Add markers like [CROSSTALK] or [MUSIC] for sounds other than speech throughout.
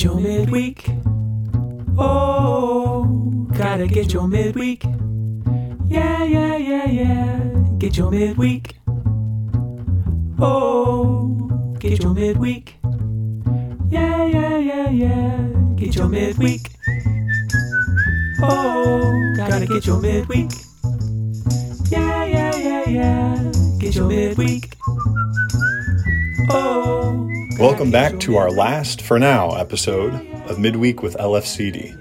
get your midweek. Oh, gotta get your midweek. Yeah, yeah, yeah, yeah. Get your midweek. Oh, get your midweek. Yeah, yeah, yeah, yeah. Get your midweek. Oh, gotta get your midweek. Yeah, yeah, yeah, yeah. Get your midweek. Welcome back to our last, for now, episode of Midweek with LFCD.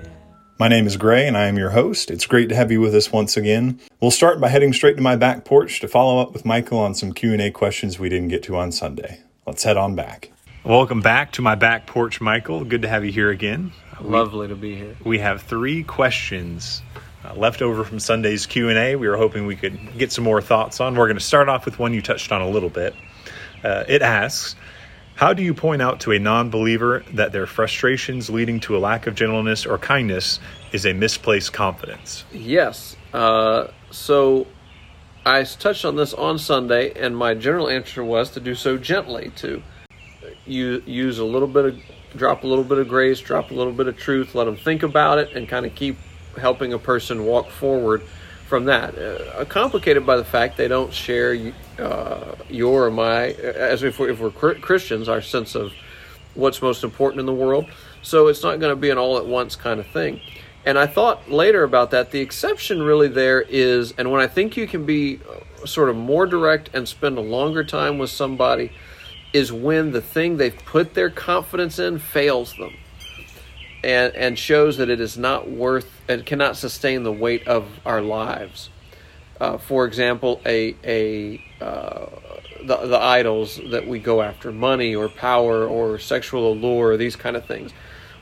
My name is Gray and I am your host. It's great to have you with us once again. We'll start by heading straight to my back porch to follow up with Michael on some Q&A questions we didn't get to on Sunday. Let's head on back. Welcome back to my back porch, Michael. Good to have you here again. Lovely to be here. We have three questions uh, left over from Sunday's Q&A. We were hoping we could get some more thoughts on. We're going to start off with one you touched on a little bit. Uh, it asks, how do you point out to a non believer that their frustrations leading to a lack of gentleness or kindness is a misplaced confidence? Yes. Uh, so I touched on this on Sunday, and my general answer was to do so gently, to use a little bit of, drop a little bit of grace, drop a little bit of truth, let them think about it, and kind of keep helping a person walk forward from that. Uh, complicated by the fact they don't share uh, your or my, as if we're, if we're Christians, our sense of what's most important in the world. So it's not going to be an all at once kind of thing. And I thought later about that. The exception really there is, and when I think you can be uh, sort of more direct and spend a longer time with somebody, is when the thing they've put their confidence in fails them and and shows that it is not worth and cannot sustain the weight of our lives. Uh, for example, a a uh, the the idols that we go after, money or power or sexual allure, these kind of things,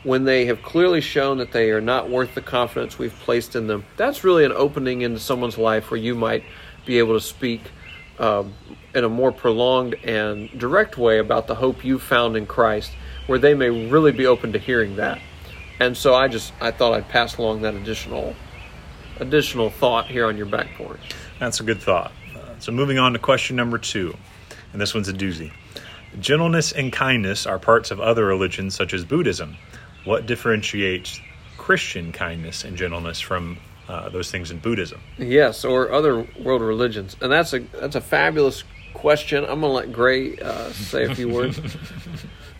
when they have clearly shown that they are not worth the confidence we've placed in them, that's really an opening into someone's life where you might be able to speak um, in a more prolonged and direct way about the hope you've found in Christ, where they may really be open to hearing that and so I just I thought I'd pass along that additional additional thought here on your back porch. That's a good thought. Uh, so moving on to question number two, and this one's a doozy. Gentleness and kindness are parts of other religions such as Buddhism. What differentiates Christian kindness and gentleness from uh, those things in Buddhism? Yes, or other world religions, and that's a that's a fabulous question. I'm going to let Gray uh, say a few words. [LAUGHS]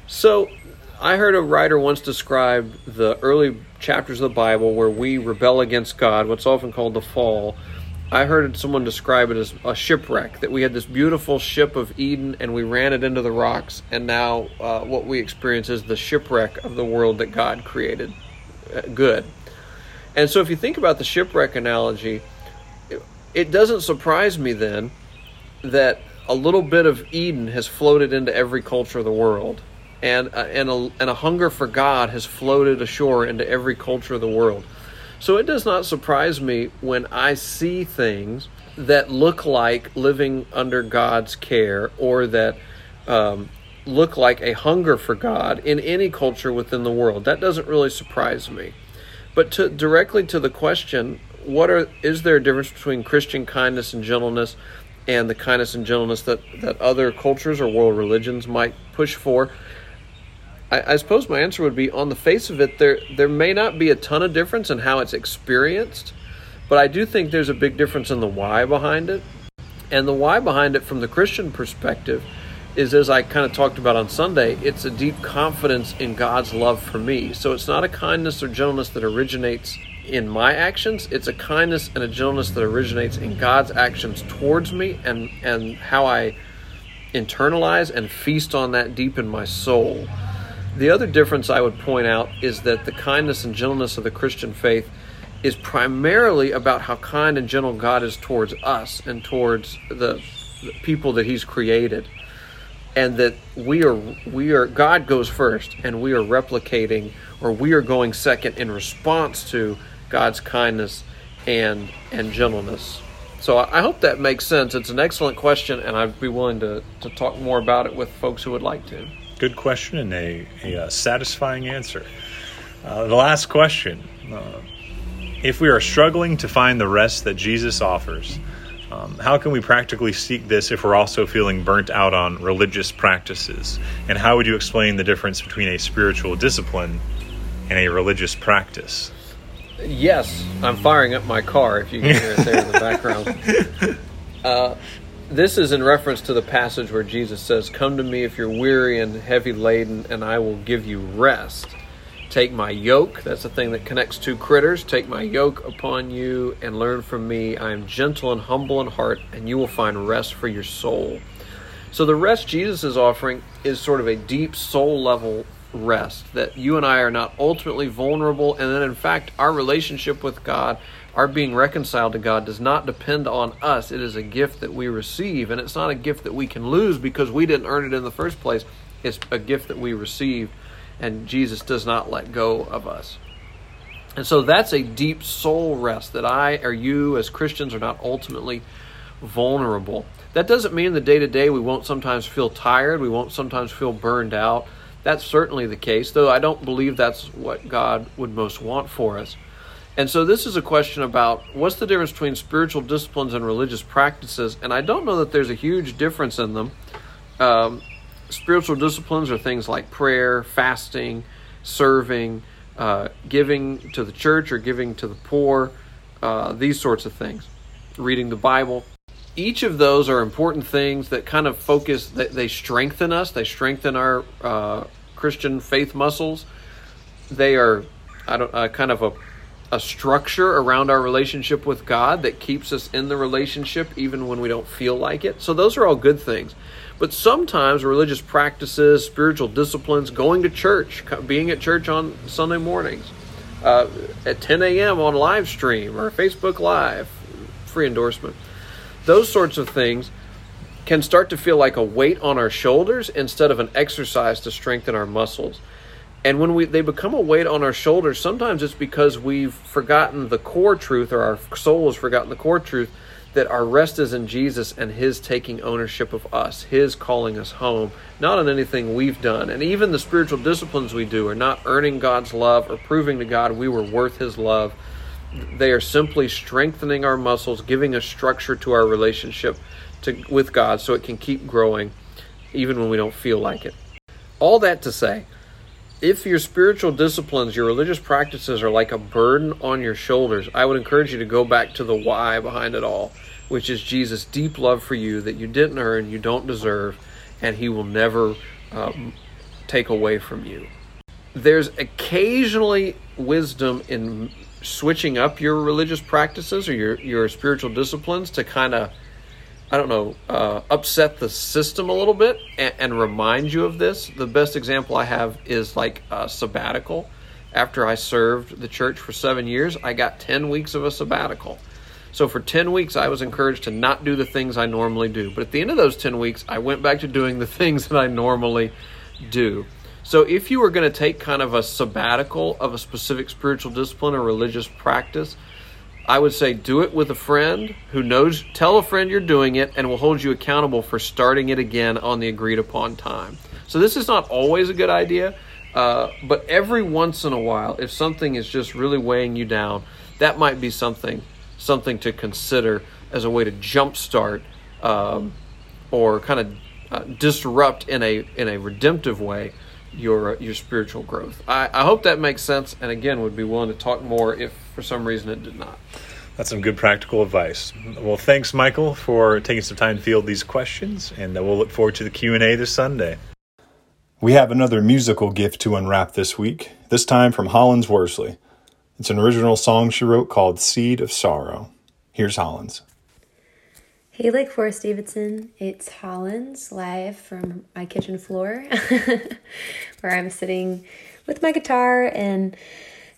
So I heard a writer once describe the early chapters of the Bible where we rebel against God, what's often called the fall. I heard someone describe it as a shipwreck, that we had this beautiful ship of Eden and we ran it into the rocks, and now uh, what we experience is the shipwreck of the world that God created uh, good. And so if you think about the shipwreck analogy, it doesn't surprise me then that a little bit of Eden has floated into every culture of the world and uh, and a, and a hunger for God has floated ashore into every culture of the world. So it does not surprise me when I see things that look like living under God's care or that um, look like a hunger for God in any culture within the world. That doesn't really surprise me. But to directly to the question, what are is there a difference between Christian kindness and gentleness and the kindness and gentleness that, that other cultures or world religions might push for? I, I, suppose my answer would be on the face of it, there there may not be a ton of difference in how it's experienced, but I do think there's a big difference in the why behind it. And the why behind it from the Christian perspective is as I kind of talked about on Sunday, it's a deep confidence in God's love for me. So it's not a kindness or gentleness that originates in my actions, it's a kindness and a gentleness that originates in God's actions towards me and and how I internalize and feast on that deep in my soul. The other difference I would point out is that the kindness and gentleness of the Christian faith is primarily about how kind and gentle God is towards us and towards the, the people that He's created, and that we are we are God goes first, and we are replicating or we are going second in response to God's kindness and and gentleness. So I hope that makes sense. It's an excellent question, and I'd be willing to, to talk more about it with folks who would like to. Good question and a, a, uh, satisfying answer. Uh, the last question uh, If we are struggling to find the rest that Jesus offers, Um, how can we practically seek this if we're also feeling burnt out on religious practices? And how would you explain the difference between a spiritual discipline and a religious practice? Yes, I'm firing up my car if you can hear it there in the background. [LAUGHS] Uh, this is in reference to the passage where Jesus says, Come to me if you're weary and heavy laden, and I will give you rest. Take my yoke, that's the thing that connects two critters. Take my yoke upon you and learn from me. I am gentle and humble in heart, and you will find rest for your soul. So, the rest Jesus is offering is sort of a deep soul level rest that you and I are not ultimately vulnerable, and that in fact, our relationship with God, our being reconciled to God, does not depend on us. It is a gift that we receive, and it's not a gift that we can lose because we didn't earn it in the first place. It's a gift that we receive, and Jesus does not let go of us. And so that's a deep soul rest that I or you as Christians are not ultimately vulnerable. That doesn't mean the day to day we won't sometimes feel tired, we won't sometimes feel burned out. That's certainly the case, though I don't believe that's what God would most want for us. And so this is a question about what's the difference between spiritual disciplines and religious practices, and I don't know that there's a huge difference in them. Um, spiritual disciplines are things like prayer, fasting, serving, uh, giving to the church or giving to the poor, uh, these sorts of things, reading the Bible. Each of those are important things that kind of focus, that they strengthen us, they strengthen our uh, Christian faith muscles. They are, I don't, uh, kind of a a structure around our relationship with God that keeps us in the relationship even when we don't feel like it. So those are all good things. But sometimes religious practices, spiritual disciplines, going to church, being at church on Sunday mornings, uh, at 10 a.m. on live stream or Facebook Live, free endorsement, those sorts of things can start to feel like a weight on our shoulders instead of an exercise to strengthen our muscles. And when we they become a weight on our shoulders, sometimes it's because we've forgotten the core truth or our soul has forgotten the core truth that our rest is in Jesus and his taking ownership of us, his calling us home, not on anything we've done. And even the spiritual disciplines we do are not earning God's love or proving to God we were worth his love. They are simply strengthening our muscles, giving a structure to our relationship to, with God so it can keep growing even when we don't feel like it. All that to say, if your spiritual disciplines, your religious practices are like a burden on your shoulders, I would encourage you to go back to the why behind it all, which is Jesus' deep love for you that you didn't earn, you don't deserve, and He will never um, take away from you. There's occasionally wisdom in switching up your religious practices or your, your spiritual disciplines to kind of I don't know, uh, upset the system a little bit and, and, remind you of this. The best example I have is like a sabbatical. After I served the church for seven years, I got 10 weeks of a sabbatical. So for 10 weeks, I was encouraged to not do the things I normally do. But at the end of those 10 weeks, I went back to doing the [LAUGHS] things that I normally do. So if you were going to take kind of a sabbatical of a specific spiritual discipline or religious practice, I would say do it with a friend who knows, tell a friend you're doing it and will hold you accountable for starting it again on the agreed upon time. So, this is not always a good idea, uh, but every once in a while, if something is just really weighing you down, that might be something something to consider as a way to jumpstart um, or kind of uh, disrupt in a in a redemptive way your your spiritual growth. I, I hope that makes sense, and again, would be willing to talk more if for some reason it did not. That's some good practical advice. Well, thanks, Michael, for taking some time to field these questions, and uh, we'll look forward to the Q and A this Sunday. We have another musical gift to unwrap this week. This time from Hollins Worsley. It's an original song she wrote called "Seed of Sorrow." Here's Hollins. Hey, Lake Forest Davidson. It's Hollins live from my kitchen floor [LAUGHS] where I'm sitting with my guitar. And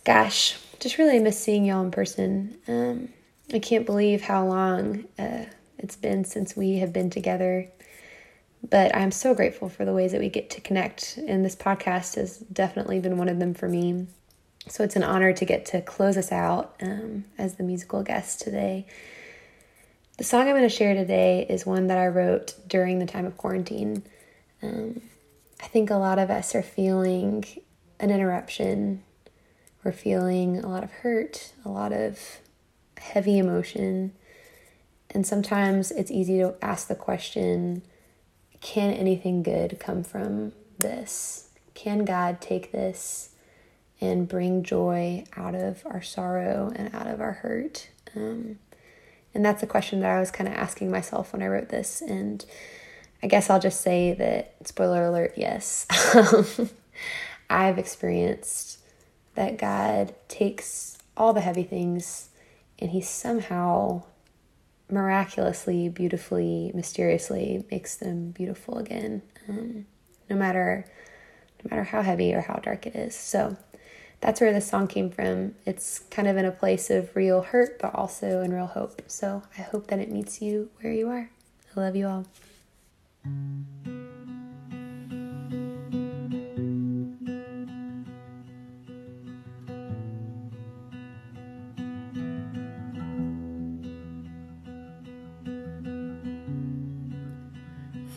gosh, just really miss seeing y'all in person. Um, I can't believe how long uh, it's been since we have been together. But I'm so grateful for the ways that we get to connect. And this podcast has definitely been one of them for me. So it's an honor to get to close us out um, as the musical guest today. The song I'm going to share today is one that I wrote during the time of quarantine. Um, I think a lot of us are feeling an interruption. We're feeling a lot of hurt, a lot of heavy emotion. And sometimes it's easy to ask the question can anything good come from this? Can God take this and bring joy out of our sorrow and out of our hurt? Um, and that's a question that I was kind of asking myself when I wrote this. And I guess I'll just say that, spoiler alert, yes. [LAUGHS] I've experienced that God takes all the heavy things and He somehow miraculously, beautifully, mysteriously makes them beautiful again. Um, no matter no matter how heavy or how dark it is. So that's where the song came from. It's kind of in a place of real hurt, but also in real hope. So I hope that it meets you where you are. I love you all.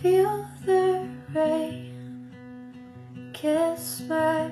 Feel the rain kiss my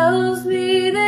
tells me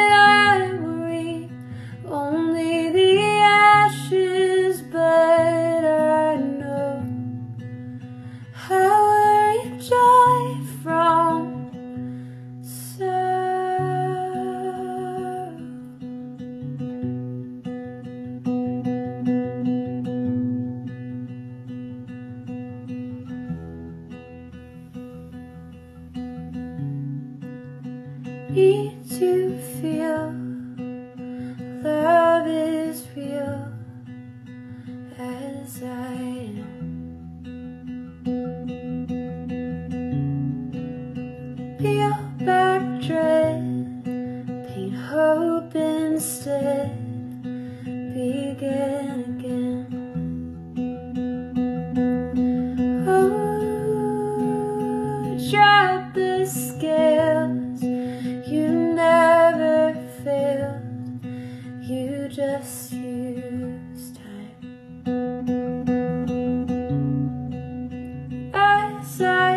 as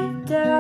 As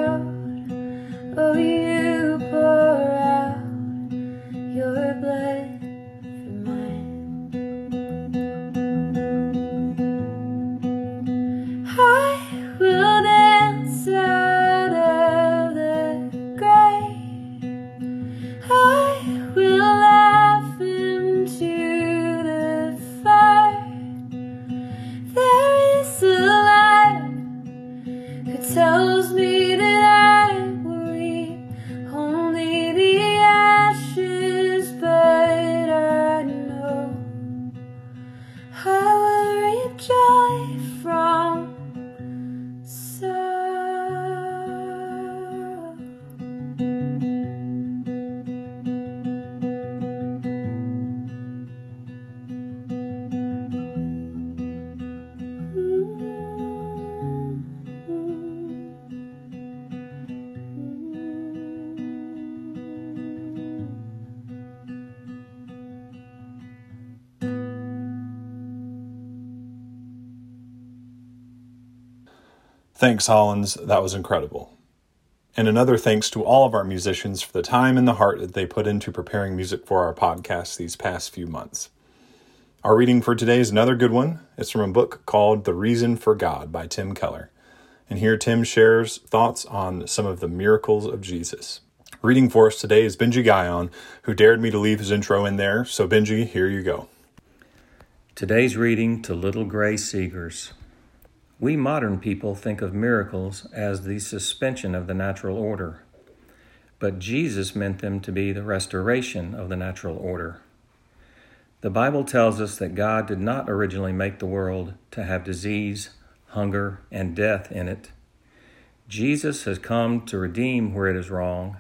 Thanks, Hollins. That was incredible. And another thanks to all of our musicians for the time and the heart that they put into preparing music for our podcast these past few months. Our reading for today is another good one. It's from a book called The Reason for God by Tim Keller. And here Tim shares thoughts on some of the miracles of Jesus. Reading for us today is Benji Guyon, who dared me to leave his intro in there. So, Benji, here you go. Today's reading to Little Gray Seegers. We modern people think of miracles as the suspension of the natural order, but Jesus meant them to be the restoration of the natural order. The Bible tells us that God did not originally make the world to have disease, hunger, and death in it. Jesus has come to redeem where it is wrong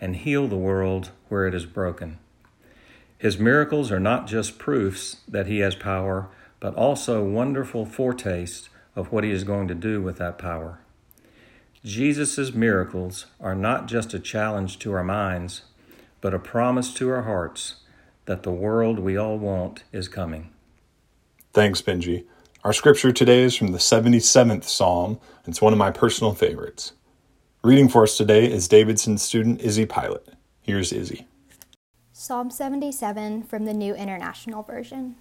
and heal the world where it is broken. His miracles are not just proofs that he has power, but also wonderful foretastes of what he is going to do with that power. Jesus' miracles are not just a challenge to our minds, but a promise to our hearts that the world we all want is coming. Thanks, Benji. Our scripture today is from the 77th Psalm. It's one of my personal favorites. Reading for us today is Davidson's student Izzy Pilot. Here's Izzy. Psalm 77 from the New International Version.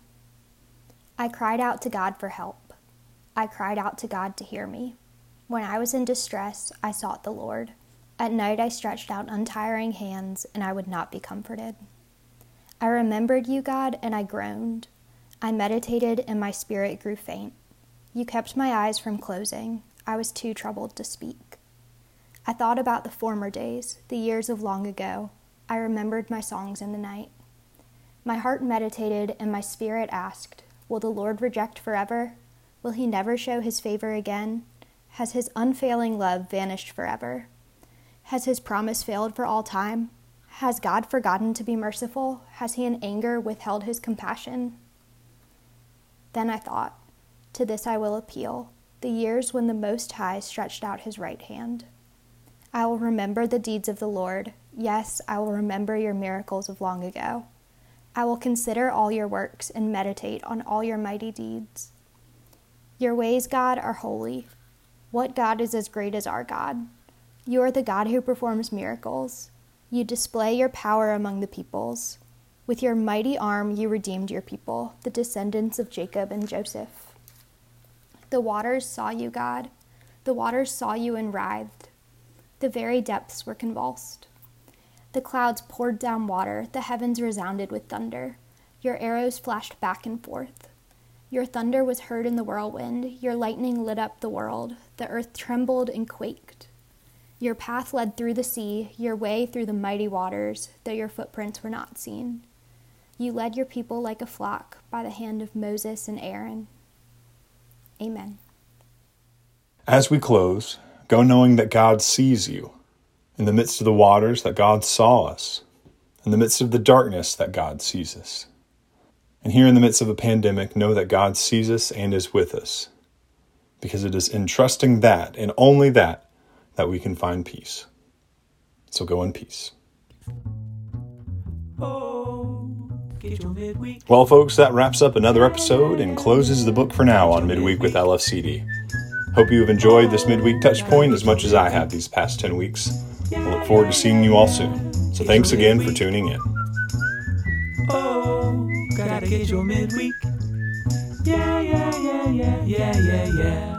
I cried out to God for help. I cried out to God to hear me. When I was in distress, I sought the Lord. At night, I stretched out untiring hands, and I would not be comforted. I remembered you, God, and I groaned. I meditated, and my spirit grew faint. You kept my eyes from closing. I was too troubled to speak. I thought about the former days, the years of long ago. I remembered my songs in the night. My heart meditated, and my spirit asked, Will the Lord reject forever? Will he never show his favor again? Has his unfailing love vanished forever? Has his promise failed for all time? Has God forgotten to be merciful? Has he in anger withheld his compassion? Then I thought, To this I will appeal, the years when the Most High stretched out his right hand. I will remember the deeds of the Lord. Yes, I will remember your miracles of long ago. I will consider all your works and meditate on all your mighty deeds. Your ways, God, are holy. What God is as great as our God? You are the God who performs miracles. You display your power among the peoples. With your mighty arm, you redeemed your people, the descendants of Jacob and Joseph. The waters saw you, God. The waters saw you and writhed. The very depths were convulsed. The clouds poured down water, the heavens resounded with thunder. Your arrows flashed back and forth. Your thunder was heard in the whirlwind, your lightning lit up the world, the earth trembled and quaked. Your path led through the sea, your way through the mighty waters, though your footprints were not seen. You led your people like a flock by the hand of Moses and Aaron. Amen. As we close, go knowing that God sees you. In the midst of the waters, that God saw us. In the midst of the darkness, that God sees us. And here in the midst of a pandemic, know that God sees us and is with us. Because it is in trusting that and only that that we can find peace. So go in peace. Well, folks, that wraps up another episode and closes the book for now on Midweek with LFCD. Hope you have enjoyed this midweek touch point as much as I have these past 10 weeks. I look forward to seeing you all soon. So thanks again for tuning in. Gotta get your midweek. Yeah, yeah, yeah, yeah, yeah, yeah, yeah.